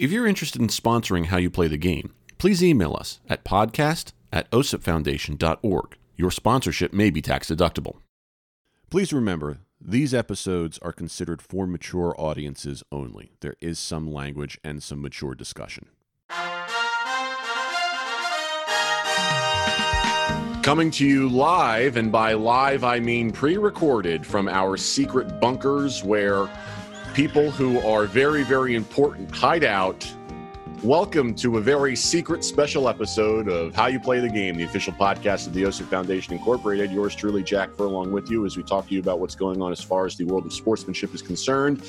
If you're interested in sponsoring How You Play the Game, please email us at podcast at osipfoundation.org. Your sponsorship may be tax deductible. Please remember, these episodes are considered for mature audiences only. There is some language and some mature discussion. Coming to you live, and by live I mean pre recorded from our secret bunkers where people who are very, very important hide out. Welcome to a very secret special episode of How You Play the Game, the official podcast of the OSIP Foundation Incorporated. Yours truly, Jack Furlong, with you as we talk to you about what's going on as far as the world of sportsmanship is concerned.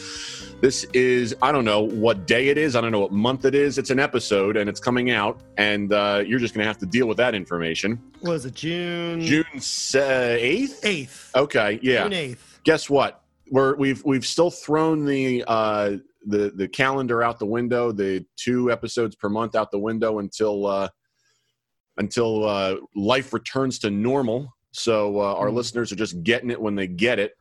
This is, I don't know what day it is, I don't know what month it is. It's an episode and it's coming out, and uh, you're just going to have to deal with that information. Was it June? June uh, 8th? 8th. Okay, yeah. June 8th. Guess what? We're, we've we've still thrown the uh, the the calendar out the window, the two episodes per month out the window until uh, until uh, life returns to normal. So uh, our Mm. listeners are just getting it when they get it.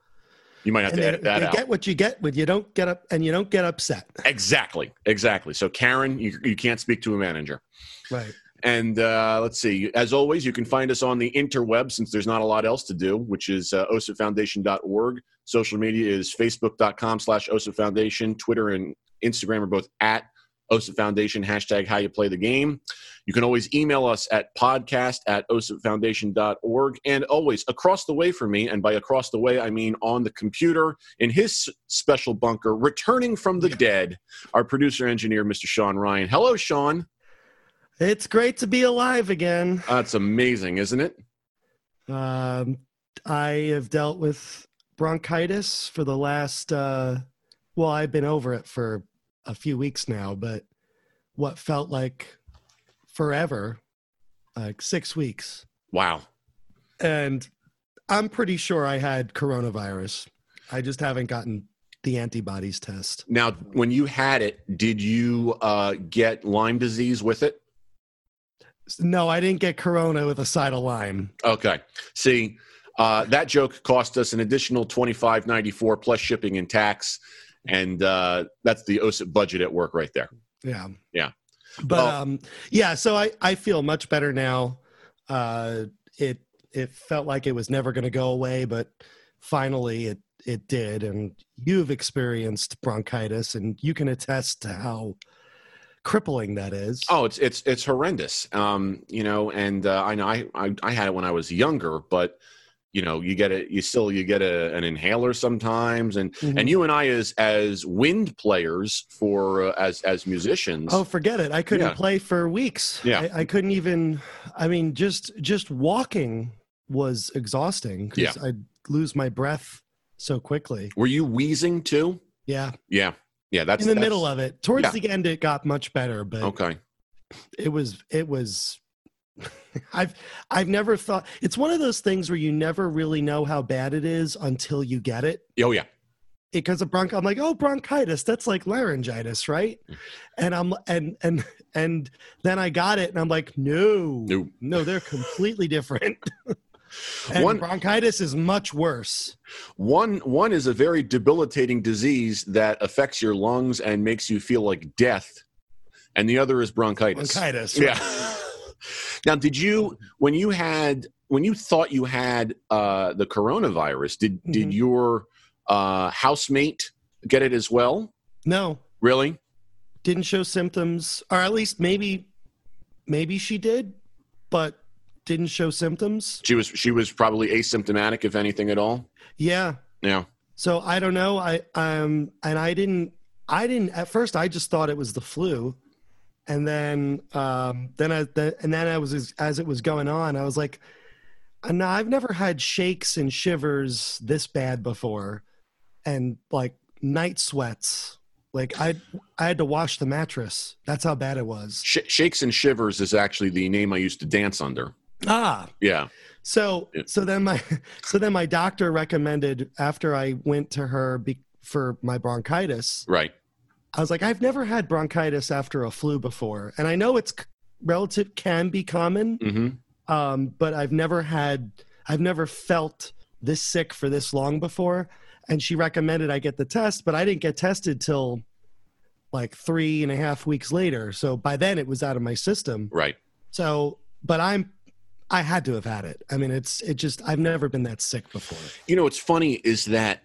You might have And to they, edit that they out. get what you get when you don't get up and you don't get upset. exactly, exactly. So Karen, you you can't speak to a manager. Right. And uh, let's see. As always, you can find us on the interweb since there's not a lot else to do, which is uh, osipfoundation.org. Social media is facebook.com slash osip foundation. Twitter and Instagram are both at osip foundation, hashtag how you play the game. You can always email us at podcast at osipfoundation.org. And always across the way from me, and by across the way, I mean on the computer in his special bunker, returning from the dead, our producer engineer, Mr. Sean Ryan. Hello, Sean. It's great to be alive again. That's amazing, isn't it? Um, I have dealt with bronchitis for the last, uh, well, I've been over it for a few weeks now, but what felt like forever, like six weeks. Wow. And I'm pretty sure I had coronavirus. I just haven't gotten the antibodies test. Now, when you had it, did you uh, get Lyme disease with it? No, I didn't get corona with a side of lime. Okay. See, uh, that joke cost us an additional twenty five ninety four plus shipping and tax, and uh, that's the OSIP budget at work right there. Yeah. Yeah. But Well- um yeah, so I I feel much better now. Uh it it felt like it was never going to go away, but finally it it did and you've experienced bronchitis and you can attest to how crippling that is. Oh, it's it's it's horrendous. Um, you know, and uh, I know I, I I had it when I was younger, but you know, you get it. You still you get a, an inhaler sometimes, and Mhm. and you and I as as wind players for uh, as as musicians. Oh, forget it. I couldn't Yeah. play for weeks. Yeah. I, I couldn't even I mean just just walking was exhausting cuz I'd lose my breath so quickly. Were you wheezing too? Yeah. Yeah, yeah. That's in the that's- middle of it. Towards yeah. the end, it got much better, but Okay. it was it was. I've I've never thought it's one of those things where you never really know how bad it is until you get it. Oh yeah. Because of bronch, I'm like, oh, bronchitis. That's like laryngitis, right? Mm. And I'm and and and then I got it, and I'm like, no, No. no, they're completely different. and One- bronchitis is much worse. One one is a very debilitating disease that affects your lungs and makes you feel like death, and the other is bronchitis. Bronchitis. Yeah. now, did you when you had when you thought you had uh, the coronavirus? Did did Mhm. your uh, housemate get it as well? No, Really? didn't show symptoms or at least maybe maybe she did but didn't show symptoms? She was she was probably asymptomatic, if anything at all. yeah. Yeah. so i don't know. I um and i didn't i didn't at first i just thought it was the flu. And then um then i the, and then i was as, as it was going on i was like no i've never had shakes and shivers this bad before. And like night sweats. Like i i had to wash the mattress. That's how bad it was. Sh- Shakes and shivers is actually the name I used to dance under. Ah Yeah. So Yeah. so then my so then my doctor recommended after I went to her be, for my bronchitis. Right. I was like, I've never had bronchitis after a flu before, and I know it's relative can be common, Mm-hmm. um, but I've never had I've never felt this sick for this long before. And she recommended I get the test, but I didn't get tested till like three and a half weeks later. So by then it was out of my system. Right. So, but I'm, I had to have had it. I mean, it's, it just, I've never been that sick before. You know, what's funny is that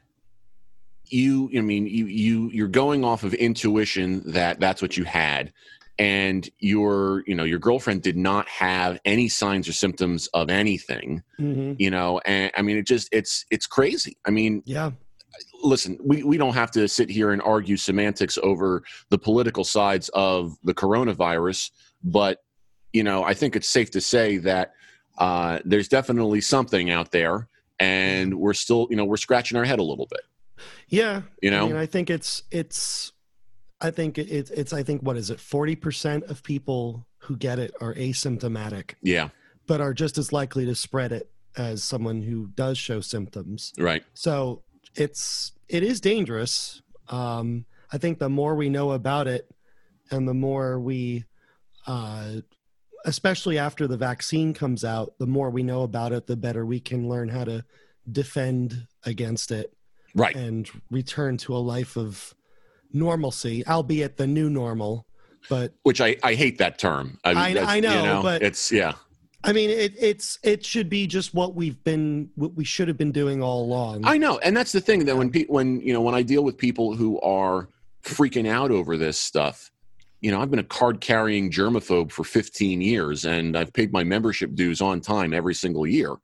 you, I mean, you, you, you're going off of intuition that that's what you had. And your, you know, your girlfriend did not have any signs or symptoms of anything, hmm you know, and I mean, it just, it's, it's crazy. I mean, Yeah. listen, we, we don't have to sit here and argue semantics over the political sides of the coronavirus, but you know, I think it's safe to say that uh, there's definitely something out there, and we're still, you know, we're scratching our head a little bit. Yeah. You know, I mean, I think it's, it's, I think it- it's, it's, I think, what is it? 40% of people who get it are asymptomatic, yeah, but are just as likely to spread it as someone who does show symptoms. right, So it's it is dangerous. Um, I think the more we know about it, and the more we, uh, especially after the vaccine comes out, the more we know about it, the better we can learn how to defend against it right. and return to a life of normalcy, albeit the new normal. But Which I, I hate that term. I- that's- I know, but- it's yeah, I mean, it, it's it should be just what we've been, what we should have been doing all along. I know, and that's the thing that when pe- when you know when I deal with people who are freaking out over this stuff, you know, I've been a card carrying germaphobe for 15 years, and I've paid my membership dues on time every single year,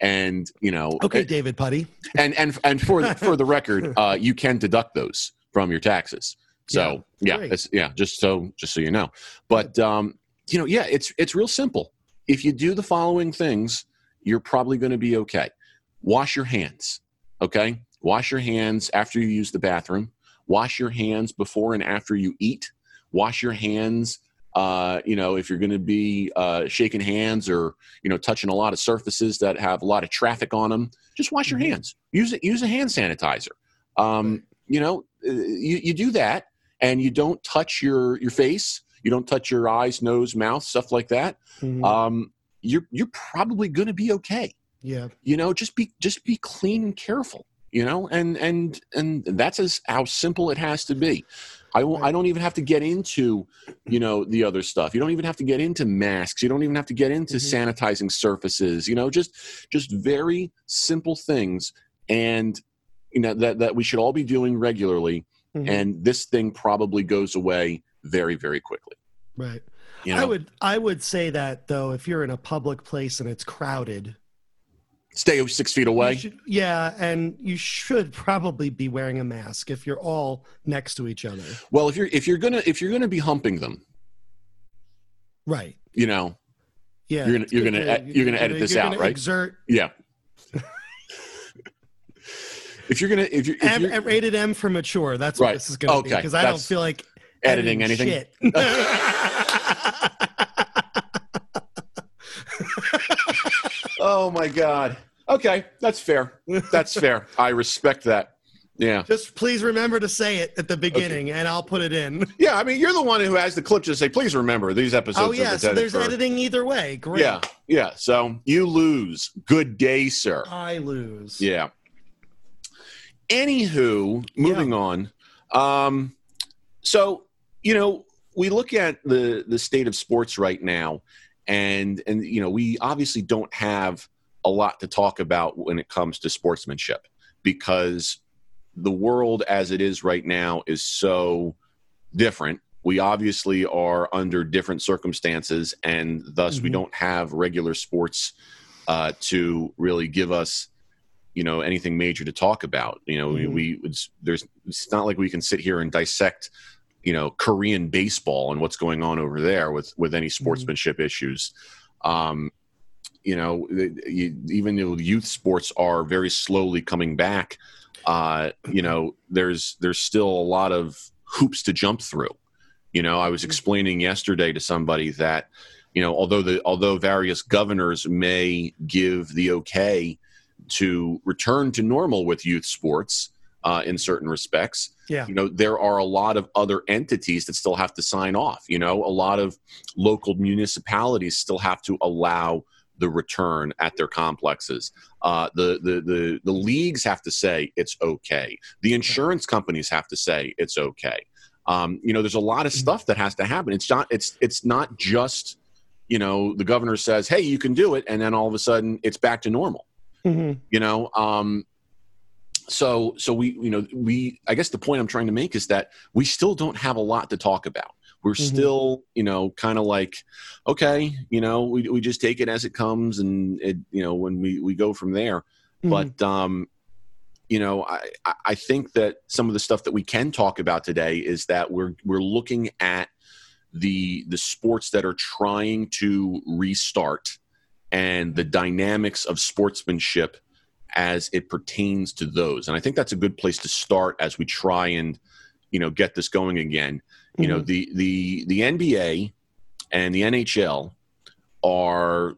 and you know, okay, David Puddy. and and and for the, for the record, uh, you can deduct those from your taxes. So yeah, it's, yeah, just so just so you know, but um, you know, yeah, it's it's real simple. If you do the following things, you're probably going to be okay. Wash your hands. Okay, wash your hands after you use the bathroom. Wash your hands before and after you eat. Wash your hands. Uh, you know, if you're going to be uh, shaking hands or you know touching a lot of surfaces that have a lot of traffic on them, just wash your Mhm. hands. Use it. Use a hand sanitizer. Um, you know, uh, you, you do that, and you don't touch your your face. You don't touch your eyes, nose, mouth, stuff like that. Mhm. Um, you're you're probably going to be okay. yeah. You know, just be just be clean and careful. You know, and and and that's as how simple it has to be. I don't even have to get into, you know, the other stuff. You don't even have to get into masks. You don't even have to get into Mhm. sanitizing surfaces. You know, just just very simple things, and you know that that we should all be doing regularly. Mhm. And this thing probably goes away very very quickly. right. You know, I would I would say that though, if you're in a public place and it's crowded, stay six feet away. should- yeah, and you should probably be wearing a mask if you're all next to each other. Well, if you're if you're gonna if you're gonna be humping them, Right. you know, Yeah. You're gonna- you're gonna you're gonna edit this out, right? Exert yeah. if you're gonna if you're, if you're M- rated M for mature. That's what Right. this is going to be because I don't feel like editing anything, oh my god. Okay, that's fair. That's fair. I respect that. Yeah. Just please remember to say it at the beginning, and I'll put it in. Yeah, I mean, you're the one who has the clip to say, please remember these episodes. oh yeah, so there's for-" editing either way. Great. Yeah, yeah. So you lose. Good day, sir. I lose. Yeah. Anywho, moving on. Um, so you know, we look at the the state of sports right now, and and you know, we obviously don't have a lot to talk about when it comes to sportsmanship because the world as it is right now is so different. We obviously are under different circumstances, and thus we Mhm. don't have regular sports uh, to really give us, you know, anything major to talk about. You know, Mhm. we, we it's, there's it's not like we can sit here and dissect, you know, Korean baseball and what's going on over there with with any sportsmanship issues. Um, you know, you, even though youth sports are very slowly coming back, uh, you know, there's there's still a lot of hoops to jump through. You know, I was explaining yesterday to somebody that, you know, although the although various governors may give the okay to return to normal with youth sports uh, in certain respects, Yeah. you know, there are a lot of other entities that still have to sign off. You know, a lot of local municipalities still have to allow the return at their complexes. Uh, the, the the the leagues have to say it's okay. The insurance companies have to say it's okay. Um, you know, there's a lot of stuff that has to happen. It's not. It's it's not just you know the governor says, "Hey, you can do it," and then all of a sudden it's back to normal. Mhm. You know, um, so so we you know we I guess the point I'm trying to make is that we still don't have a lot to talk about. We're Mhm. still you know kind of like okay, you know we we just take it as it comes, and it you know when we we go from there. Mhm. But um, you know, I- I think that some of the stuff that we can talk about today is that we're we're looking at the the sports that are trying to restart and the dynamics of sportsmanship as it pertains to those. And I think that's a good place to start as we try and you know get this going again. You know, Mhm. the the the NBA and the NHL are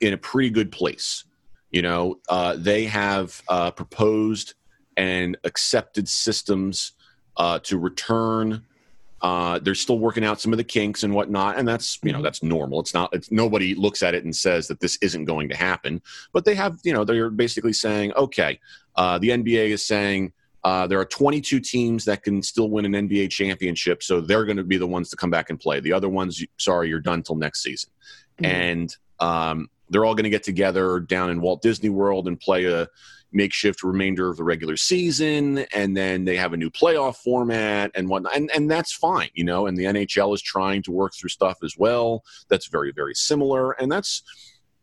in a pretty good place. You know, uh, they have uh, proposed and accepted systems uh, to return. Uh, they're still working out some of the kinks and whatnot, and that's you know Mhm. that's normal. It's not. It's nobody looks at it and says that this isn't going to happen. But they have, you know, they're basically saying, okay, uh, the NBA is saying uh, there are 22 teams that can still win an NBA championship, so they're going to be the ones to come back and play. The other ones, sorry, you're done till next season Mhm. and um, they're all going to get together down in Walt Disney World and play a makeshift remainder of the regular season, and then they have a new playoff format and whatnot, and and that's fine, you know. And the NHL is trying to work through stuff as well that's very very similar, and that's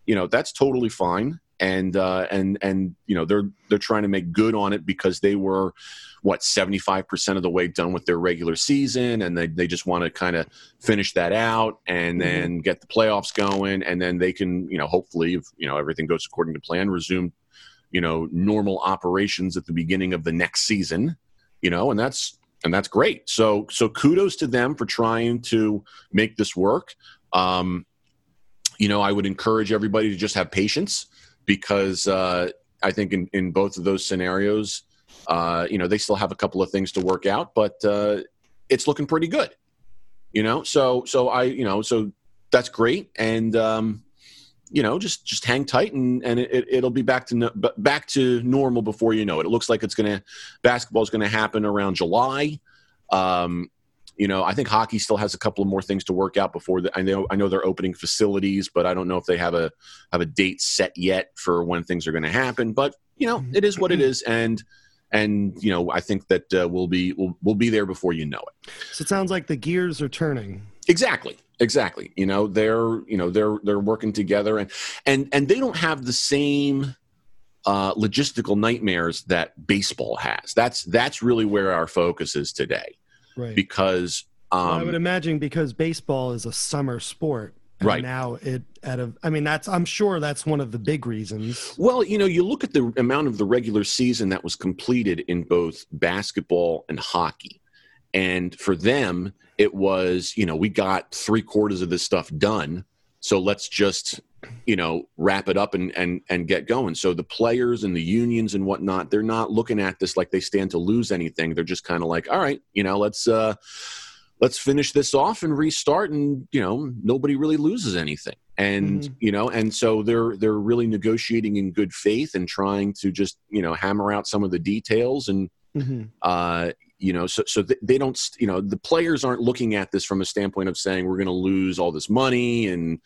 you know that's totally fine. And uh, and and you know they're they're trying to make good on it because they were what 75% of the way done with their regular season and they, they just want to kind of finish that out and Mhm. then get the playoffs going and then they can you know hopefully if you know everything goes according to plan resume you know normal operations at the beginning of the next season you know and that's and that's great. So so kudos to them for trying to make this work. Um you know i would encourage everybody to just have patience because uh i think in in both of those scenarios uh you know they still have a couple of things to work out but uh it's looking pretty good you know? So so i you know so that's great. And um you know just just hang tight and and it, it'll be back to no, back to normal before you know it. It looks like it's gonna basketball's gonna happen around july. Um you know i think hockey still has a couple of more things to work out before the, i know i know they're opening facilities but i don't know if they have a have a date set yet for when things are going to happen. But you know it is what it is. And and you know i think that uh, we'll be we'll, we'll be there before you know it. So it sounds like the gears are turning. exactly exactly you know they're you know they're they're working together and and and they don't have the same uh logistical nightmares that baseball has that's that's really where our focus is today Right. because Well, I um would imagine because baseball is a summer sport. and Right. Now it at a I mean that's I'm sure that's one of the big reasons. well you know you look at the amount of the regular season that was completed in both basketball and hockey and for them it was you know we got three quarters of this stuff done so let's just you know wrap it up and and and get going so the players and the unions and whatnot they're not looking at this like they stand to lose anything they're just kind of like all right you know let's uh let's finish this off and restart and you know nobody really loses anything and Mhm. you know and so they're they're really negotiating in good faith and trying to just you know hammer out some of the details and Mhm. uh, you know, so so they don't, you know, the players aren't looking at this from a standpoint of saying we're going to lose all this money, and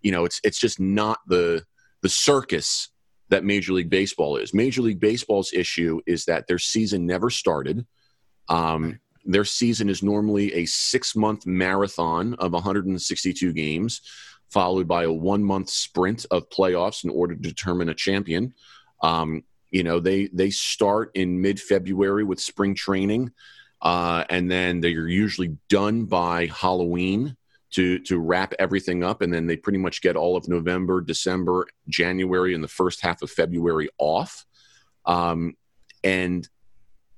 you know, it's it's just not the the circus that Major League Baseball is. Major League Baseball's issue is that their season never started. Um, their season is normally a six month marathon of 162 games, followed by a one month sprint of playoffs in order to determine a champion. Um, you know, they they start in mid February with spring training, uh, and then they're usually done by Halloween to to wrap everything up, and then they pretty much get all of November, December, January, and the first half of February off. Um, and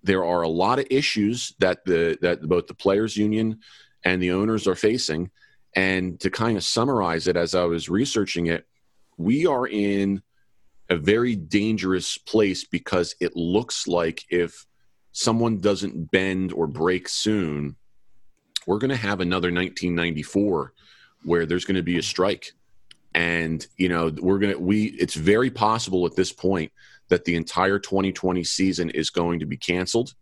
there are a lot of issues that the that both the players union and the owners are facing and to kind of summarize it as i was researching it we are in a very dangerous place because it looks like if someone doesn't bend or break soon we're going to have another 1994 where there's going to be a strike. And you know we're going to we it's very possible at this point that the entire 2020 season is going to be canceled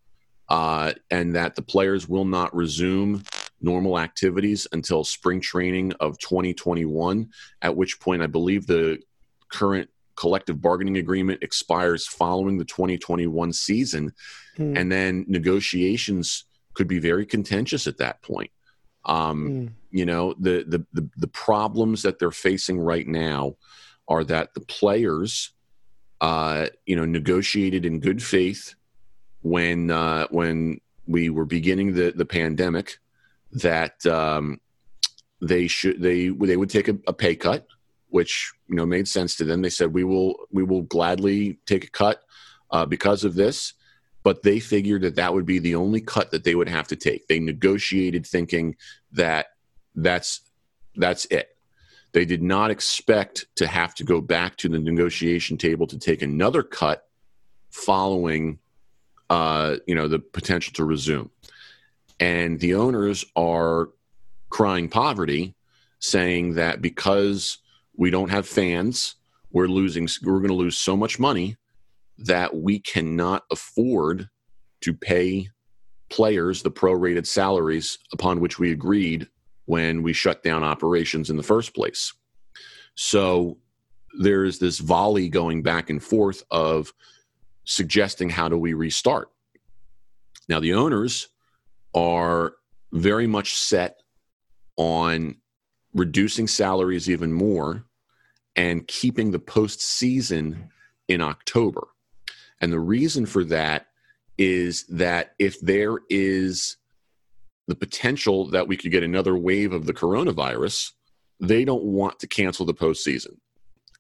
uh, and that the players will not resume normal activities until spring training of 2021, at which point I believe the current collective bargaining agreement expires following the 2021 season. Hmm. And then negotiations could be very contentious at that point. Um, hmm. You know, the, the, the, the problems that they're facing right now are that the players, uh, you know, negotiated in good faith when uh, when we were beginning the the pandemic that um, they should they they would take a, a, pay cut, which you know made sense to them. They said we will we will gladly take a cut uh, because of this, but they figured that that would be the only cut that they would have to take. They negotiated thinking that that's that's it. They did not expect to have to go back to the negotiation table to take another cut following uh, you know the potential to resume and the owners are crying poverty saying that because we don't have fans we're losing we're going to lose so much money that we cannot afford to pay players the prorated salaries upon which we agreed when we shut down operations in the first place so there's this volley going back and forth of suggesting how do we restart. Now, the owners are very much set on reducing salaries even more and keeping the postseason in October. And the reason for that is that if there is the potential that we could get another wave of the coronavirus, they don't want to cancel the postseason.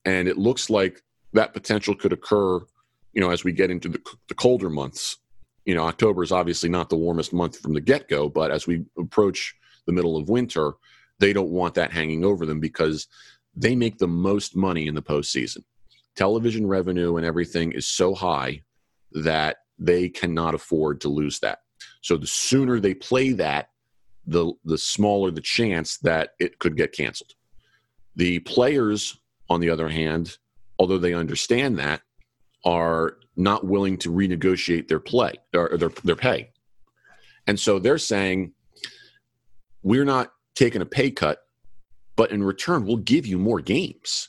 And it looks like that potential could occur you know, as we get into the, the colder months, you know, October is obviously not the warmest month from the get go, but as we approach the middle of winter, they don't want that hanging over them because they make the most money in the postseason. Television revenue and everything is so high that they cannot afford to lose that. So the sooner they play that, the the smaller the chance that it could get canceled. The players, on the other hand, although they understand that, are not willing to renegotiate their play or their their pay. And so they're saying we're not taking a pay cut, but in return we'll give you more games.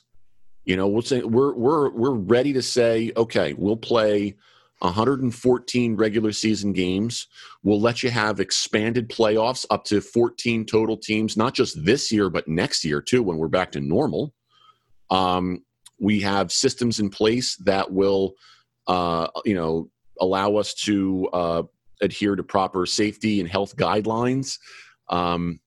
You know, we'll say we're we're we're ready to say, okay, we'll play 114 regular season games. We'll let you have expanded playoffs up to 14 total teams, not just this year, but next year too, when we're back to normal. Um, we have systems in place that will, uh, you know, allow us to uh, adhere to proper safety and health guidelines. Um,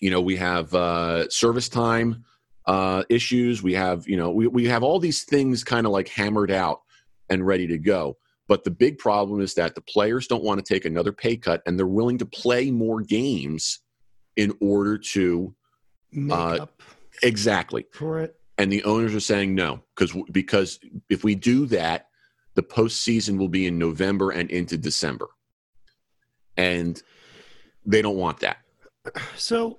you know, we have uh, service time uh, issues. We have, you know, we, we have all these things kind of like hammered out and ready to go. But the big problem is that the players don't want to take another pay cut and they're willing to play more games in order to make uh, up exactly for it and the owners are saying no because because if we do that, the postseason will be in November and into December, and they don't want that. So,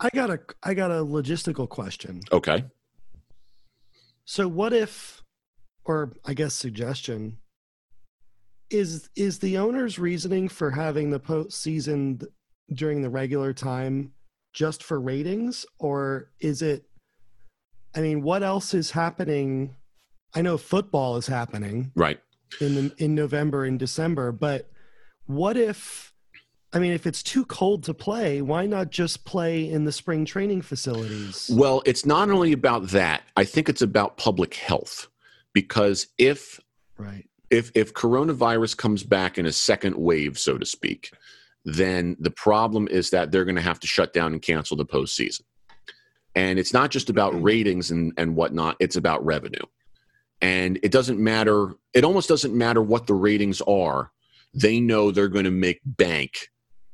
I got a I got a logistical question. Okay. So what if, or I guess suggestion, is is the owner's reasoning for having the postseason during the regular time just for ratings, or is it I mean, what else is happening? I know football is happening, right, in the, in November and December, but what if? I mean, if it's too cold to play, why not just play in the spring training facilities? Well, it's not only about that. I think it's about public health because if right if if coronavirus comes back in a second wave, so to speak, then the problem is that they're going to have to shut down and cancel the postseason. And it's not just about mm-hmm. ratings and, and whatnot, it's about revenue. And it doesn't matter, it almost doesn't matter what the ratings are. They know they're going to make bank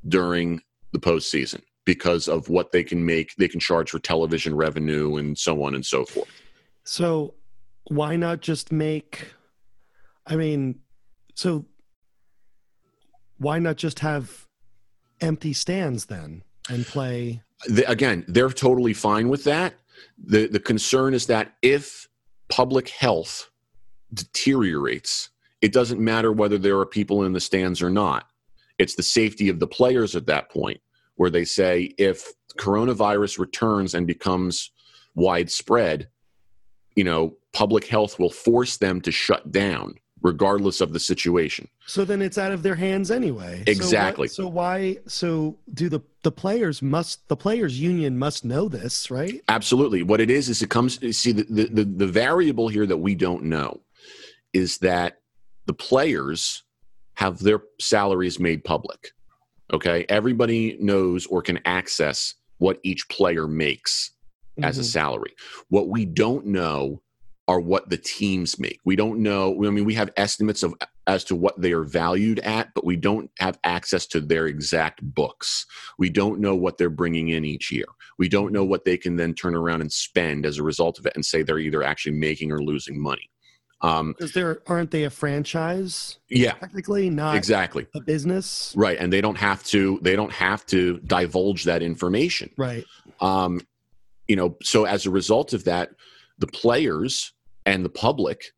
during the postseason because of what they can make, they can charge for television revenue and so on and so forth. So, why not just make, I mean, so why not just have empty stands then and play the, again, they're totally fine with that. The, the concern is that if public health deteriorates, it doesn't matter whether there are people in the stands or not. It's the safety of the players at that point where they say if coronavirus returns and becomes widespread, you know, public health will force them to shut down regardless of the situation. So then it's out of their hands anyway. Exactly. So, what, so why? So do the the players must the players union must know this, right? Absolutely. What it is is it comes. See the the the, the variable here that we don't know is that the players have their salaries made public. Okay, everybody knows or can access what each player makes mm-hmm. as a mm-hmm. salary. What we don't know are what the teams make. We don't know. I mean, we have estimates of as to what they are valued at, but we don't have access to their exact books. We don't know what they're bringing in each year. We don't know what they can then turn around and spend as a result of it and say they're either actually making or losing money. Um, because there aren't they a franchise? Yeah, technically not exactly a business, right? And they don't have to. They don't have to divulge that information, right? Um, you know, so as a result of that, the players and the public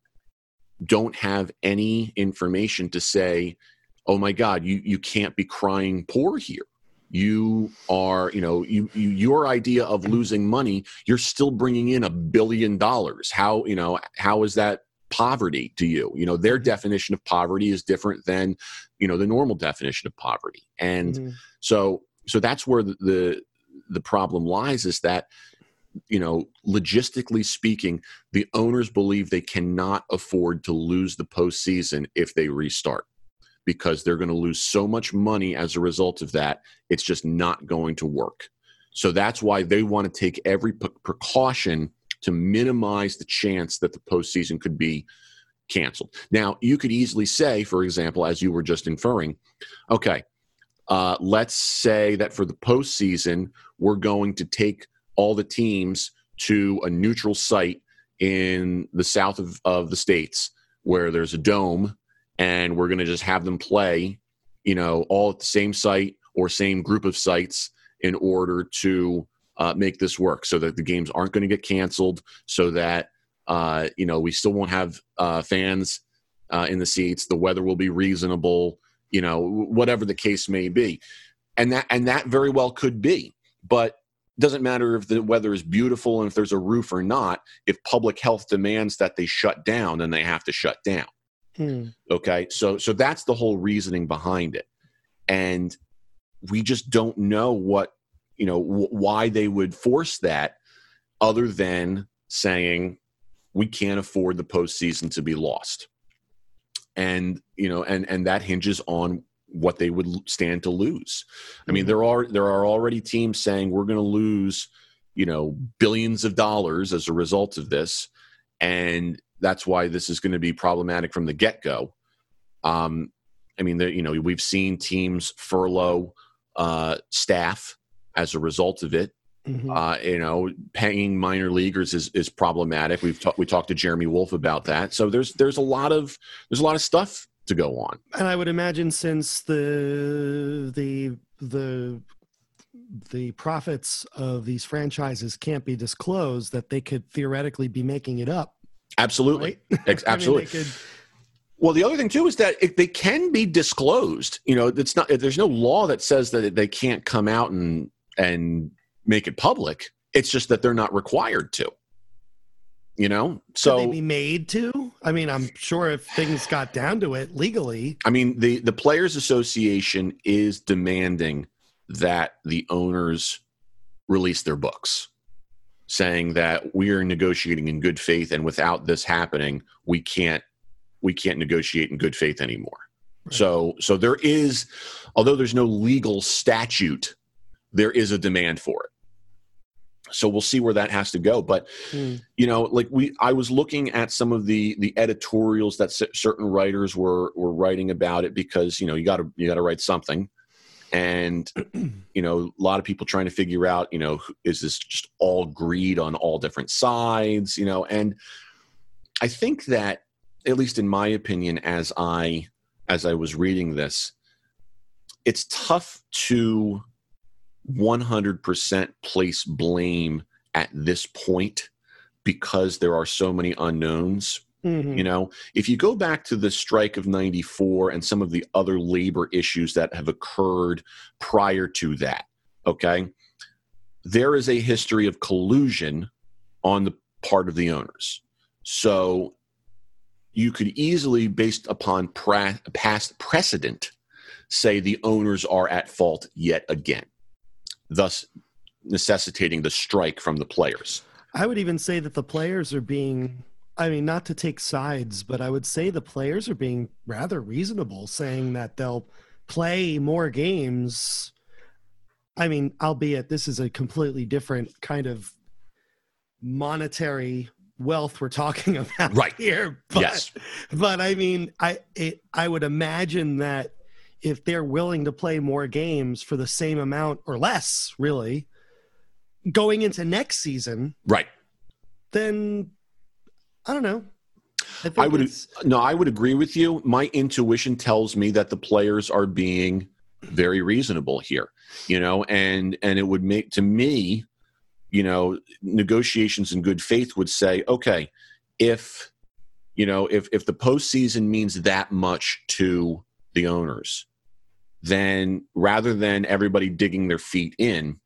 don't have any information to say, "Oh my God, you you can't be crying poor here." you are you know you, you, your idea of losing money you're still bringing in a billion dollars how you know how is that poverty to you you know their mm-hmm. definition of poverty is different than you know the normal definition of poverty and mm-hmm. so so that's where the, the the problem lies is that you know logistically speaking the owners believe they cannot afford to lose the postseason if they restart because they're going to lose so much money as a result of that it's just not going to work so that's why they want to take every precaution to minimize the chance that the postseason could be canceled. Now, you could easily say, for example, as you were just inferring, okay, uh, let's say that for the postseason, we're going to take all the teams to a neutral site in the south of, of the states where there's a dome and we're going to just have them play you know all at the same site or same group of sites in order to uh, make this work so that the games aren't going to get canceled, so that uh, you know we still won't have uh, fans uh, in the seats. The weather will be reasonable, you know, whatever the case may be, and that and that very well could be, but doesn't matter if the weather is beautiful and if there's a roof or not. If public health demands that they shut down, then they have to shut down. Hmm. Okay, so so that's the whole reasoning behind it, and we just don't know what you know w- why they would force that other than saying we can't afford the postseason to be lost. And you know and and that hinges on what they would stand to lose. I mean mm-hmm. there are there are already teams saying we're going to lose you know billions of dollars as a result of this and that's why this is going to be problematic from the get-go. Um i mean the, you know we've seen teams furlough uh staff as a result of it. Mm-hmm. Uh, you know, paying minor leaguers is, is problematic. We've talked we talked to Jeremy Wolf about that. So there's there's a lot of there's a lot of stuff to go on. And I would imagine since the the the the profits of these franchises can't be disclosed, that they could theoretically be making it up. Absolutely, right? absolutely. I mean, could, well, the other thing too is that it, they can be disclosed. You know, it's not. There's no law that says that they can't come out and and make it public. It's just that they're not required to. You know, so Could they be made to. I mean, I'm sure if things got down to it legally. I mean, the the players' association is demanding that the owners release their books, saying that we are negotiating in good faith, and without this happening, we can't we can't negotiate in good faith anymore. Right. So so there is, although there's no legal statute there is a demand for it. So we'll see where that has to go. But mm. you know like we i was looking at some of the the editorials that certain writers were were writing about it because you know you got to you got to write something. And you know a lot of people trying to figure out you know is this just all greed on all different sides you know? And i think that at least in my opinion as i as i was reading this it's tough to 100% place blame at this point because there are so many unknowns Mhm. You know, if you go back to the strike of 94 and some of the other labor issues that have occurred prior to that, okay, there is a history of collusion on the part of the owners. So you could easily, based upon pra- past precedent, say the owners are at fault yet again, thus necessitating the strike from the players. I would even say that the players are being, I mean, not to take sides, but I would say the players are being rather reasonable, saying that they'll play more games. I mean, albeit this is a completely different kind of monetary wealth we're talking about Right. here. But, yes. but I mean, I it, I would imagine that if they're willing to play more games for the same amount or less, really, going into next season, Right. then I don't know. think I would no, I would agree with you. My intuition tells me that the players are being very reasonable here, you know, and and it would make to me, you know, negotiations in good faith would say, okay, if you know, if if the postseason means that much to the owners, then rather than everybody digging their feet in,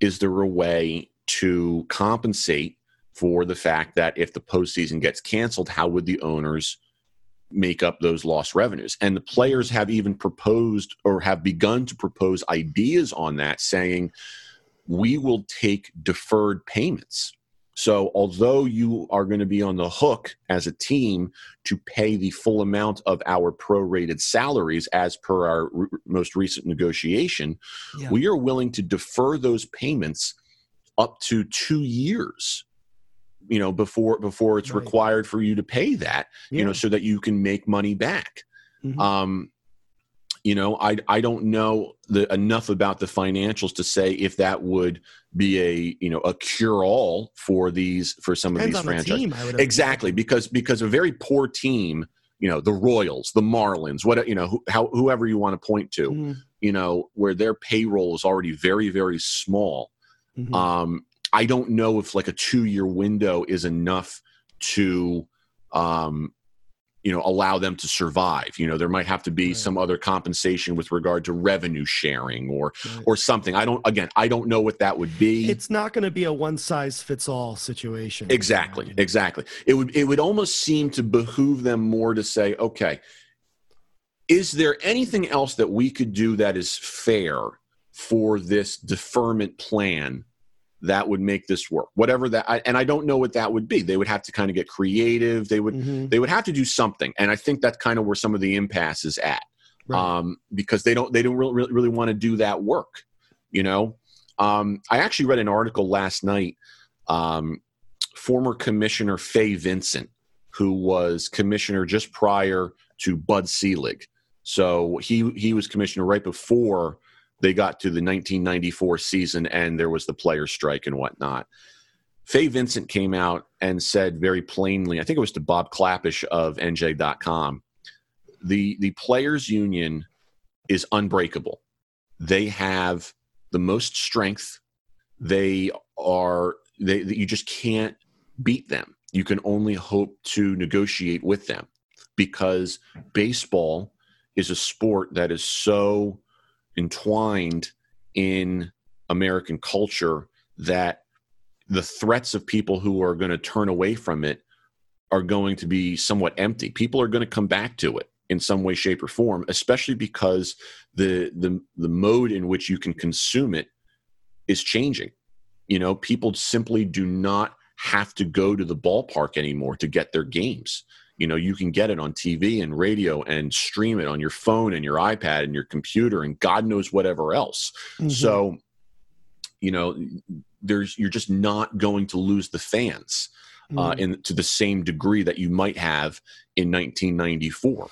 is there a way to compensate for the fact that if the postseason gets canceled, how would the owners make up those lost revenues? And the players have even proposed or have begun to propose ideas on that, saying we will take deferred payments. So, although you are going to be on the hook as a team to pay the full amount of our prorated salaries as per our r- most recent negotiation, Yeah. we are willing to defer those payments up to two years you know before before it's Right. required for you to pay that you know so that you can make money back Mhm. um you know i i don't know the enough about the financials to say if that would be a you know a cure all for these for some Depends of these the franchises team. I would exactly because because a very poor team you know the royals the marlins what you know who, how, whoever you want to point to Mhm. you know where their payroll is already very very small Mhm. um, I don't know if like a two year window is enough to, um, you know, allow them to survive. You know, there might have to be Right. some other compensation with regard to revenue sharing or Right. or something. I don't. Again, I don't know what that would be. it's not going to be a one size fits all situation. Exactly, Um, exactly. It would it would almost seem to behoove them more to say, okay, is there anything else that we could do that is fair for this deferment plan that would make this work? Whatever that, I, and I don't know what that would be. They would have to kind of get creative. They would mhm, they would have to do something, and I think that's kind of where some of the impasse is at right. um, because they don't they don't really really, want to do that work. You know, um, I actually read an article last night. Um, former Commissioner Fay Vincent, who was commissioner just prior to Bud Selig, so he he was commissioner right before they got to the 1994 season and there was the player strike and whatnot. Fay Vincent came out and said very plainly, I think it was to Bob Klapisch of NJ.com, the the players union is unbreakable. They have the most strength. They are they you just can't beat them. You can only hope to negotiate with them because baseball is a sport that is so entwined in American culture that the threats of people who are going to turn away from it are going to be somewhat empty. People are going to come back to it in some way, shape, or form, especially because the the the mode in which you can consume it is changing. You know, people simply do not have to go to the ballpark anymore to get their games. You know, you can get it on TV and radio and stream it on your phone and your iPad and your computer and God knows whatever else. mhm. So, you know, there's you're just not going to lose the fans uh, Mhm. in to the same degree that you might have in 1994.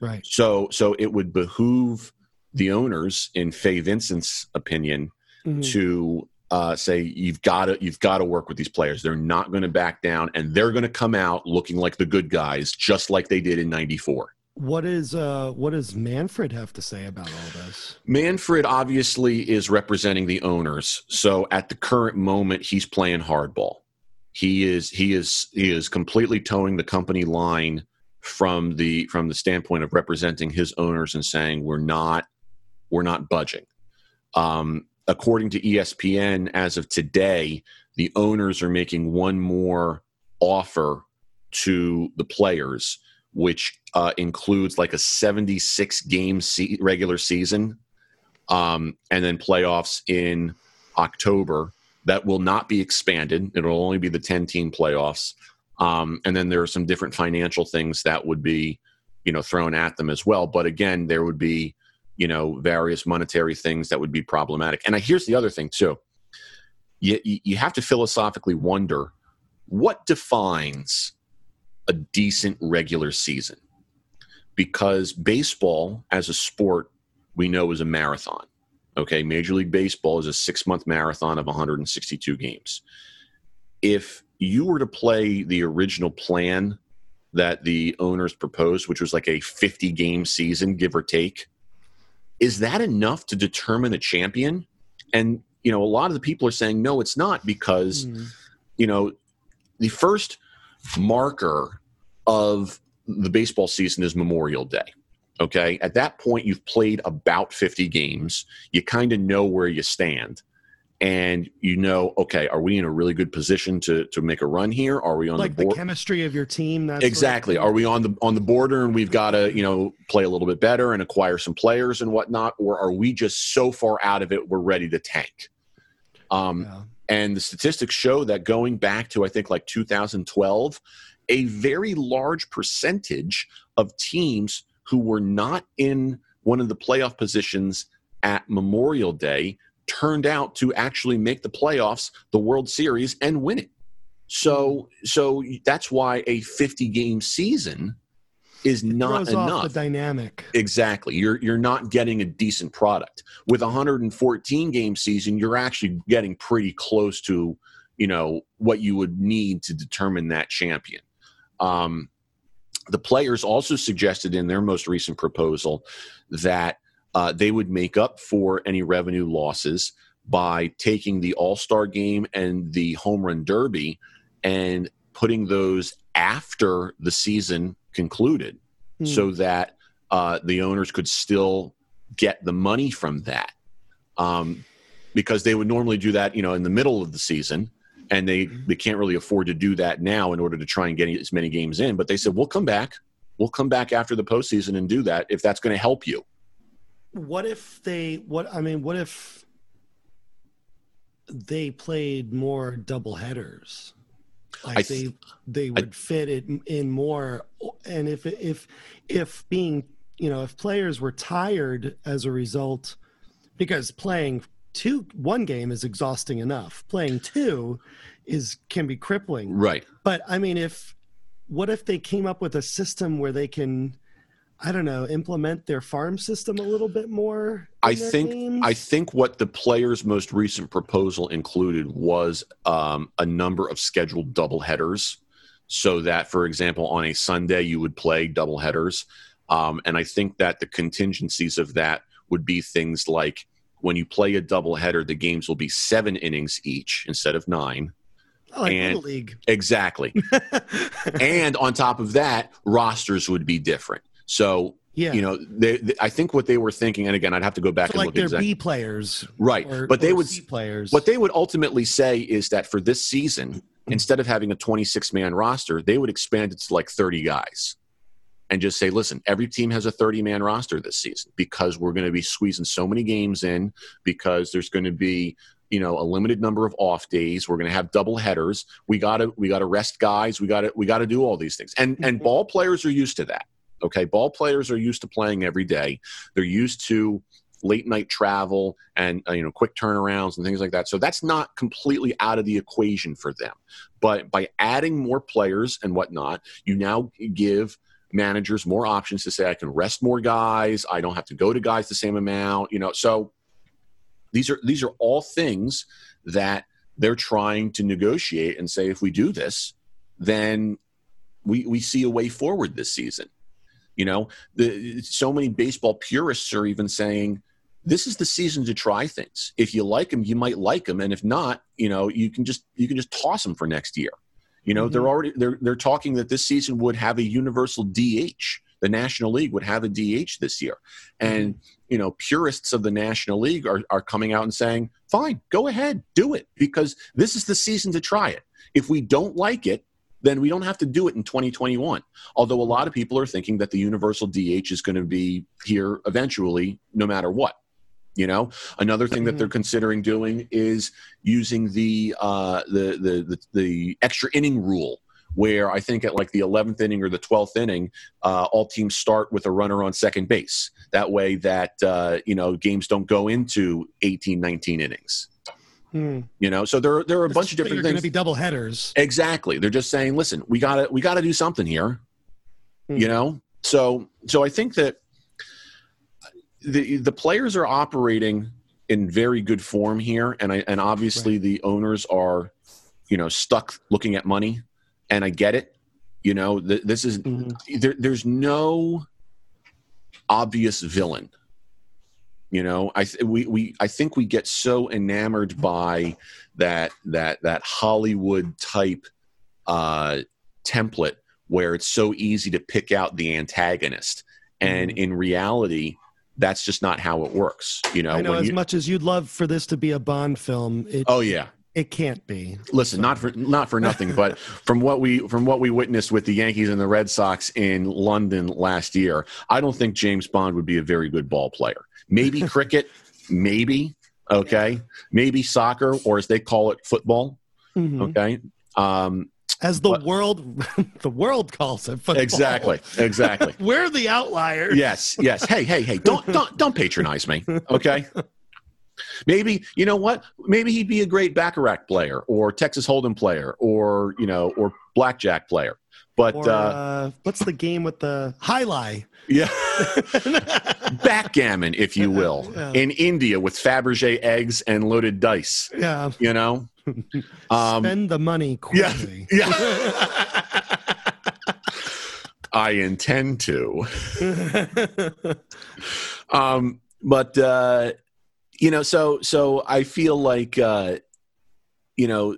right. So, so it would behoove the owners, in Fay Vincent's opinion, Mhm. to uh, say you've got to you've got to work with these players. They're not going to back down, and they're going to come out looking like the good guys, just like they did in '94. What is uh what does Manfred have to say about all this? Manfred obviously is representing the owners, so at the current moment, he's playing hardball. he is he is he is completely toeing the company line from the from the standpoint of representing his owners and saying we're not we're not budging. Um, according to ESPN, as of today, the owners are making one more offer to the players, which uh, includes like a 76 game se- regular season um, and then playoffs in October. That will not be expanded. It'll only be the 10 team playoffs. Um, and then there are some different financial things that would be, you know, thrown at them as well. But again, there would be, you know, various monetary things that would be problematic. And here's the other thing too. You, you have to philosophically wonder what defines a decent regular season because baseball as a sport we know is a marathon okay major league baseball is a six month marathon of 162 games if you were to play the original plan that the owners proposed, which was like a 50 game season, give or take, is that enough to determine a champion? And, you know, a lot of the people are saying, no, it's not because, mm. you know, the first marker of the baseball season is Memorial Day. Okay. At that point, you've played about 50 games. You kind of know where you stand and you know, okay, are we in a really good position to to make a run here? Are we on like the, board? the chemistry of your team? exactly. Sort of are we on the on the border and we've got to you know play a little bit better and acquire some players and whatnot, or are we just so far out of it we're ready to tank? Um, yeah. And the statistics show that going back to I think like 2012, a very large percentage of teams who were not in one of the playoff positions at Memorial Day turned out to actually make the playoffs, the World Series, and win it. So, so that's why a 50 game season is not enough. the dynamic. Exactly. You're you're not getting a decent product. With a 114 game season, you're actually getting pretty close to, you know, what you would need to determine that champion. Um, the players also suggested in their most recent proposal that uh, they would make up for any revenue losses by taking the All Star game and the Home Run Derby and putting those after the season concluded mm. so that uh, the owners could still get the money from that. Um, because they would normally do that, you know, in the middle of the season, and they hmm. they can't really afford to do that now in order to try and get as many games in. But they said we'll come back, we'll come back after the postseason and do that if that's going to help you what if they what i mean what if they played more double headers like th- they they would I, fit it in more and if if if being you know if players were tired as a result because playing two one game is exhausting enough. Playing two is can be crippling. Right. But i mean if what if they came up with a system where they can I don't know, implement their farm system a little bit more? I think games? I think what the players' most recent proposal included was um, a number of scheduled double headers, so that, for example, on a Sunday you would play double headers, um, and I think that the contingencies of that would be things like when you play a double header, the games will be seven innings each instead of nine. like and, league. Exactly. and on top of that, rosters would be different. So yeah. you know, they, they, I think what they were thinking, and again, I'd have to go back so and like look their exactly. B players, right? Or, but they would C players. What they would ultimately say is that for this season, instead of having a 26 man roster, they would expand it to like 30 guys, and just say, listen, every team has a 30 man roster this season because we're going to be squeezing so many games in because there's going to be you know a limited number of off days we're going to have double headers we got to we got to rest guys we got to we got to do all these things and and mm-hmm. ball players are used to that Okay, ball players are used to playing every day. They're used to late night travel and uh, you know quick turnarounds and things like that. So that's not completely out of the equation for them. But by adding more players and whatnot, you now give managers more options to say I can rest more guys. I don't have to go to guys the same amount. You know, so these are these are all things that they're trying to negotiate and say if we do this, then we we see a way forward this season. You know, the, so many baseball purists are even saying this is the season to try things. If you like them, you might like them, and if not, you know, you can just you can just toss them for next year. You know, Mhm. they're already they're they're talking that this season would have a universal DH. The National League would have a DH this year, and you know, purists of the National League are are coming out and saying, "Fine, go ahead, do it," because this is the season to try it. If we don't like it, then we don't have to do it in 2021. Although a lot of people are thinking that the universal DH is going to be here eventually, no matter what. You know, another thing that Mhm. they're considering doing is using the uh, the, the the the extra inning rule, where I think at like the 11th inning or the 12th inning, uh, all teams start with a runner on second base. That way, that uh, you know games don't go into 18, 19 innings. Hmm. You know, so there there are a bunch of different things. Going things. to be double headers. Exactly. They're just saying, listen, we gotta we gotta do something here. Hmm. You know? So so I think that the the players are operating in very good form here and I and obviously the owners are, you know, stuck looking at money. And I get it. You know, th- this is Mhm. there, there's no obvious villain. You know, I th- we we I think we get so enamored by that that that Hollywood type uh, template where it's so easy to pick out the antagonist, and Mhm. in reality, that's just not how it works. You know, I know as you- much as you'd love for this to be a Bond film, it oh yeah, it can't be. listen not for not for nothing but from what we from what we witnessed with the yankees and the red sox in london last year i don't think james bond would be a very good ball player maybe cricket maybe okay maybe soccer or as they call it football Mhm. okay um As the But- world the world calls it. Football. exactly exactly We're the outliers. yes yes hey hey hey don't don't don't patronize me okay maybe you know what maybe he'd be a great baccarat player or texas hold'em player or you know or blackjack player but Or, uh uh, what's the game with the high lie? yeah backgammon if you will Yeah. in india with fabergé eggs and loaded dice yeah. you know um Spend the money yeah quickly. yeah i intend to um but uh you know so so i feel like uh you know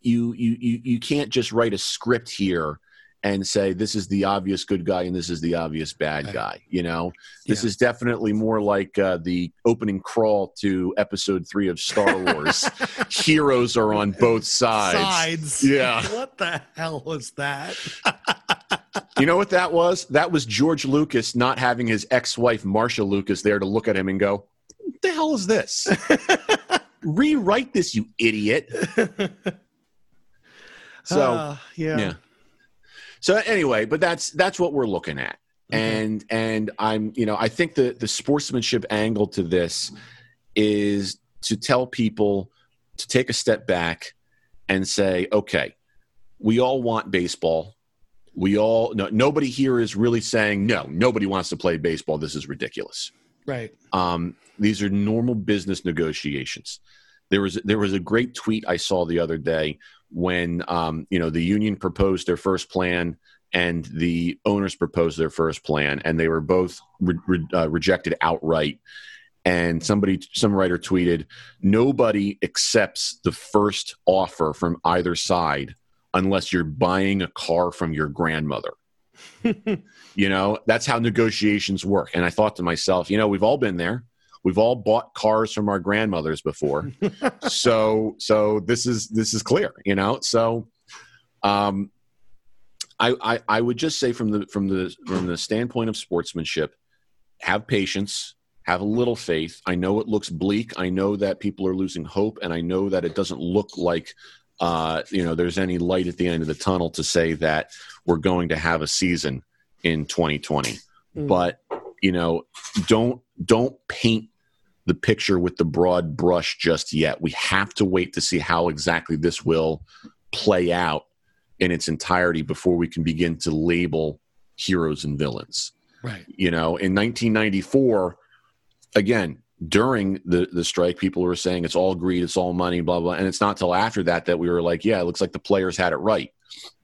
you you you, you can't just write a script here and say this is the obvious good guy and this is the obvious bad guy you know this Yeah. is definitely more like uh, the opening crawl to episode three of star wars heroes are on both sides Sides. Yeah. What the hell was that? you know what that was that was george lucas not having his ex-wife marcia lucas there to look at him and go what the hell is this rewrite this you idiot so Uh, yeah. yeah. So anyway, but that's that's what we're looking at. Okay. And and I'm you know, I think the the sportsmanship angle to this is to tell people to take a step back and say, okay, we all want baseball. We all no, nobody here is really saying no, nobody wants to play baseball. This is ridiculous. Right. Um, these are normal business negotiations. There was there was a great tweet I saw the other day when um, you know the union proposed their first plan and the owners proposed their first plan, and they were both re- re- uh, rejected outright. And somebody, some writer tweeted, "Nobody accepts the first offer from either side unless you're buying a car from your grandmother." You know that's how negotiations work. And i thought to myself you know we've all been there. We've all bought cars from our grandmothers before. So so this is this is clear you know? So um I, I i would just say from the from the from the standpoint of sportsmanship have patience have a little faith. I know it looks bleak. I know that people are losing hope and i know that it doesn't look like uh, you know there's any light at the end of the tunnel to say that we're going to have a season in 2020 Mm. but you know don't don't paint the picture with the broad brush just yet we have to wait to see how exactly this will play out in its entirety before we can begin to label heroes and villains Right. you know in 1994 again during the the strike people were saying it's all greed it's all money blah blah. And it's not till after that that we were like yeah it looks like the players had it right.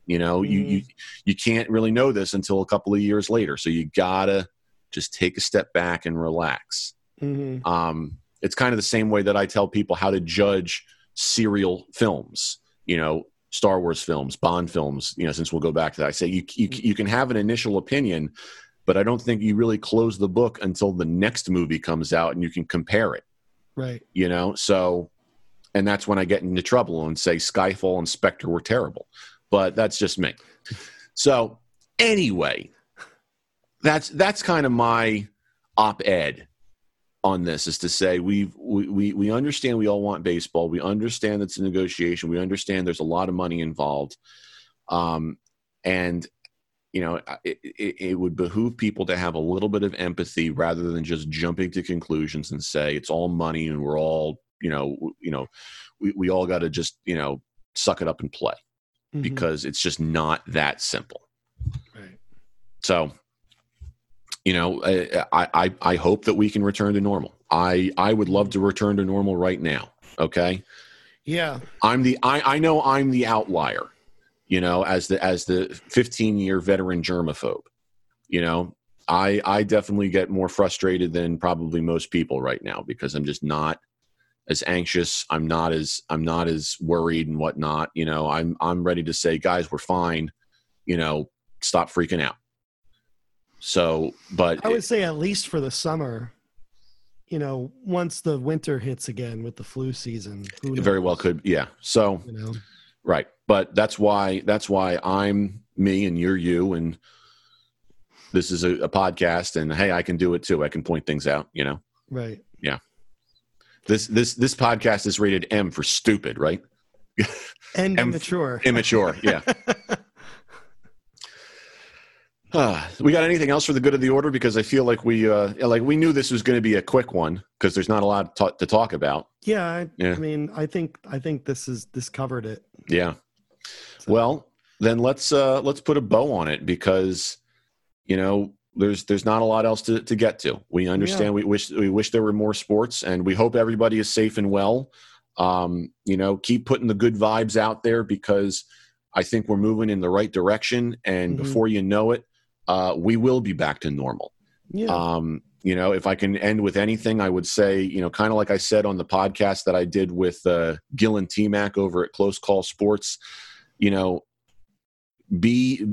You know you you you can't really know this until a couple of years later. So you gotta just take a step back and relax. Hmm um, it's kind of the same way that I tell people how to judge serial films. You know, Star Wars films, Bond films. You know, since we'll go back to that, I say you you, you can have an initial opinion, but I don't think you really close the book until the next movie comes out and you can compare it. Right. You know, so and that's when I get into trouble and say Skyfall and Spectre were terrible. But that's just me. So anyway, that's that's kind of my op-ed on this is to say we we we understand we all want baseball. We understand it's a negotiation. We understand there's a lot of money involved, um, and you know it, it, it, would behoove people to have a little bit of empathy rather than just jumping to conclusions and say it's all money and we're all you know you know we, we all got to just you know suck it up and play mm-hmm. because it's just not that simple. Right. So you know, I, I, I hope that we can return to normal. I, I would love to return to normal right now. Okay. Yeah. I'm the, I, I know I'm the outlier, you know, as the, as the 15 year veteran germaphobe, you know, I, I definitely get more frustrated than probably most people right now because I'm just not as anxious. I'm not as, I'm not as worried and whatnot. You know, I'm, I'm ready to say, guys, we're fine. You know, stop freaking out. So, but I would say at least for the summer, you know, once the winter hits again with the flu season, it very well could, yeah. So, you know, right, but that's why that's why I'm me and you're you, and this is a, a podcast, and hey, I can do it too. I can point things out, you know. Right. Yeah. This this this podcast is rated M for stupid, right? And M- immature. Immature, yeah. Uh, we got anything else for the good of the order? Because I feel like we uh, like we knew this was going to be a quick one because there's not a lot to, to talk about. Yeah, I, yeah. I mean, I think I think this is this covered it. Yeah. So. Well, then let's uh, let's put a bow on it because you know there's there's not a lot else to, to get to. We understand. Yeah. We wish we wish there were more sports, and we hope everybody is safe and well. Um, you know, keep putting the good vibes out there because I think we're moving in the right direction. And mm-hmm. before you know it, uh, we will be back to normal. Yeah. Um, you know, if I can end with anything, I would say, you know, kind of like I said on the podcast that I did with uh, Gil and T Mac over at Close Call Sports, you know, be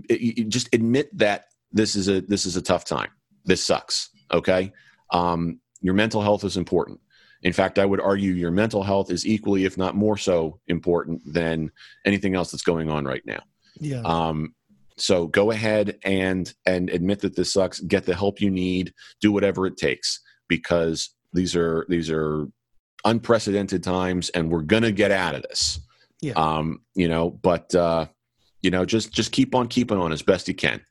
just admit that this is a this is a tough time. This sucks. Okay, um, your mental health is important. In fact, I would argue your mental health is equally, if not more so, important than anything else that's going on right now. Yeah. Um, so go ahead and and admit that this sucks. Get the help you need. Do whatever it takes because these are these are unprecedented times, and we're gonna get out of this. Yeah. Um, you know, but uh, you know, just just keep on keeping on as best you can.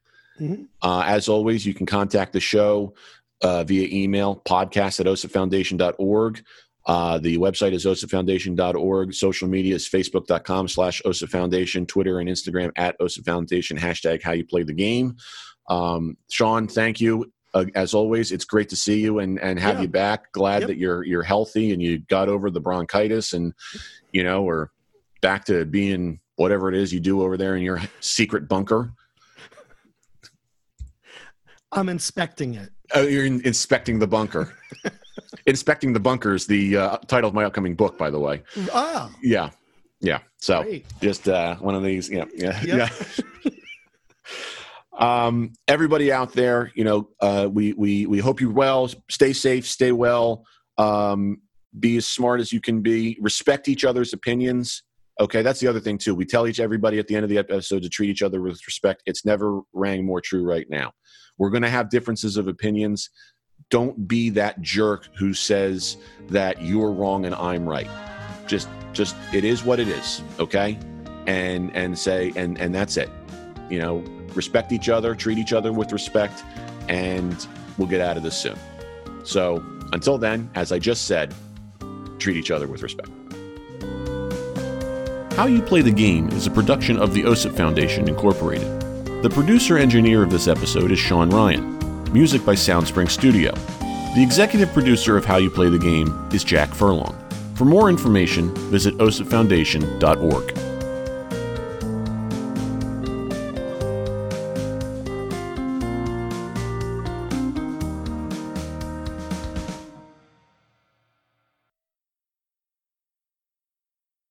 Mm-hmm. Uh, as always, you can contact the show uh, via email podcast at osipfoundation.org. Uh, the website is osipfoundation.org. Social media is facebook.com slash OSIP Foundation, Twitter and Instagram at OSIP Foundation, hashtag how you play the game. Um, Sean, thank you. Uh, as always, it's great to see you and, and have yeah. you back. Glad yep. that you're you're healthy and you got over the bronchitis and you know we're back to being whatever it is you do over there in your secret bunker. I'm inspecting it. Oh, you're in, inspecting the bunker. Inspecting the Bunkers, the uh, title of my upcoming book, by the way. Ah. Yeah. Yeah. So Great. just uh, one of these. Yeah. Yeah. Yep. Yeah. um, everybody out there, you know, uh, we, we, we hope you're well. Stay safe, stay well. Um, be as smart as you can be. Respect each other's opinions. Okay, that's the other thing too. We tell each everybody at the end of the episode to treat each other with respect. It's never rang more true right now. We're going to have differences of opinions don't be that jerk who says that you're wrong and I'm right. Just just it is what it is, okay? And and say and and that's it. You know, respect each other, treat each other with respect, and we'll get out of this soon. So, until then, as I just said, treat each other with respect. How You Play the Game is a production of the OSIP Foundation Incorporated. The producer engineer of this episode is Sean Ryan. Music by Soundspring Studio. The executive producer of How You Play the Game is Jack Furlong. For more information, visit osipfoundation.org.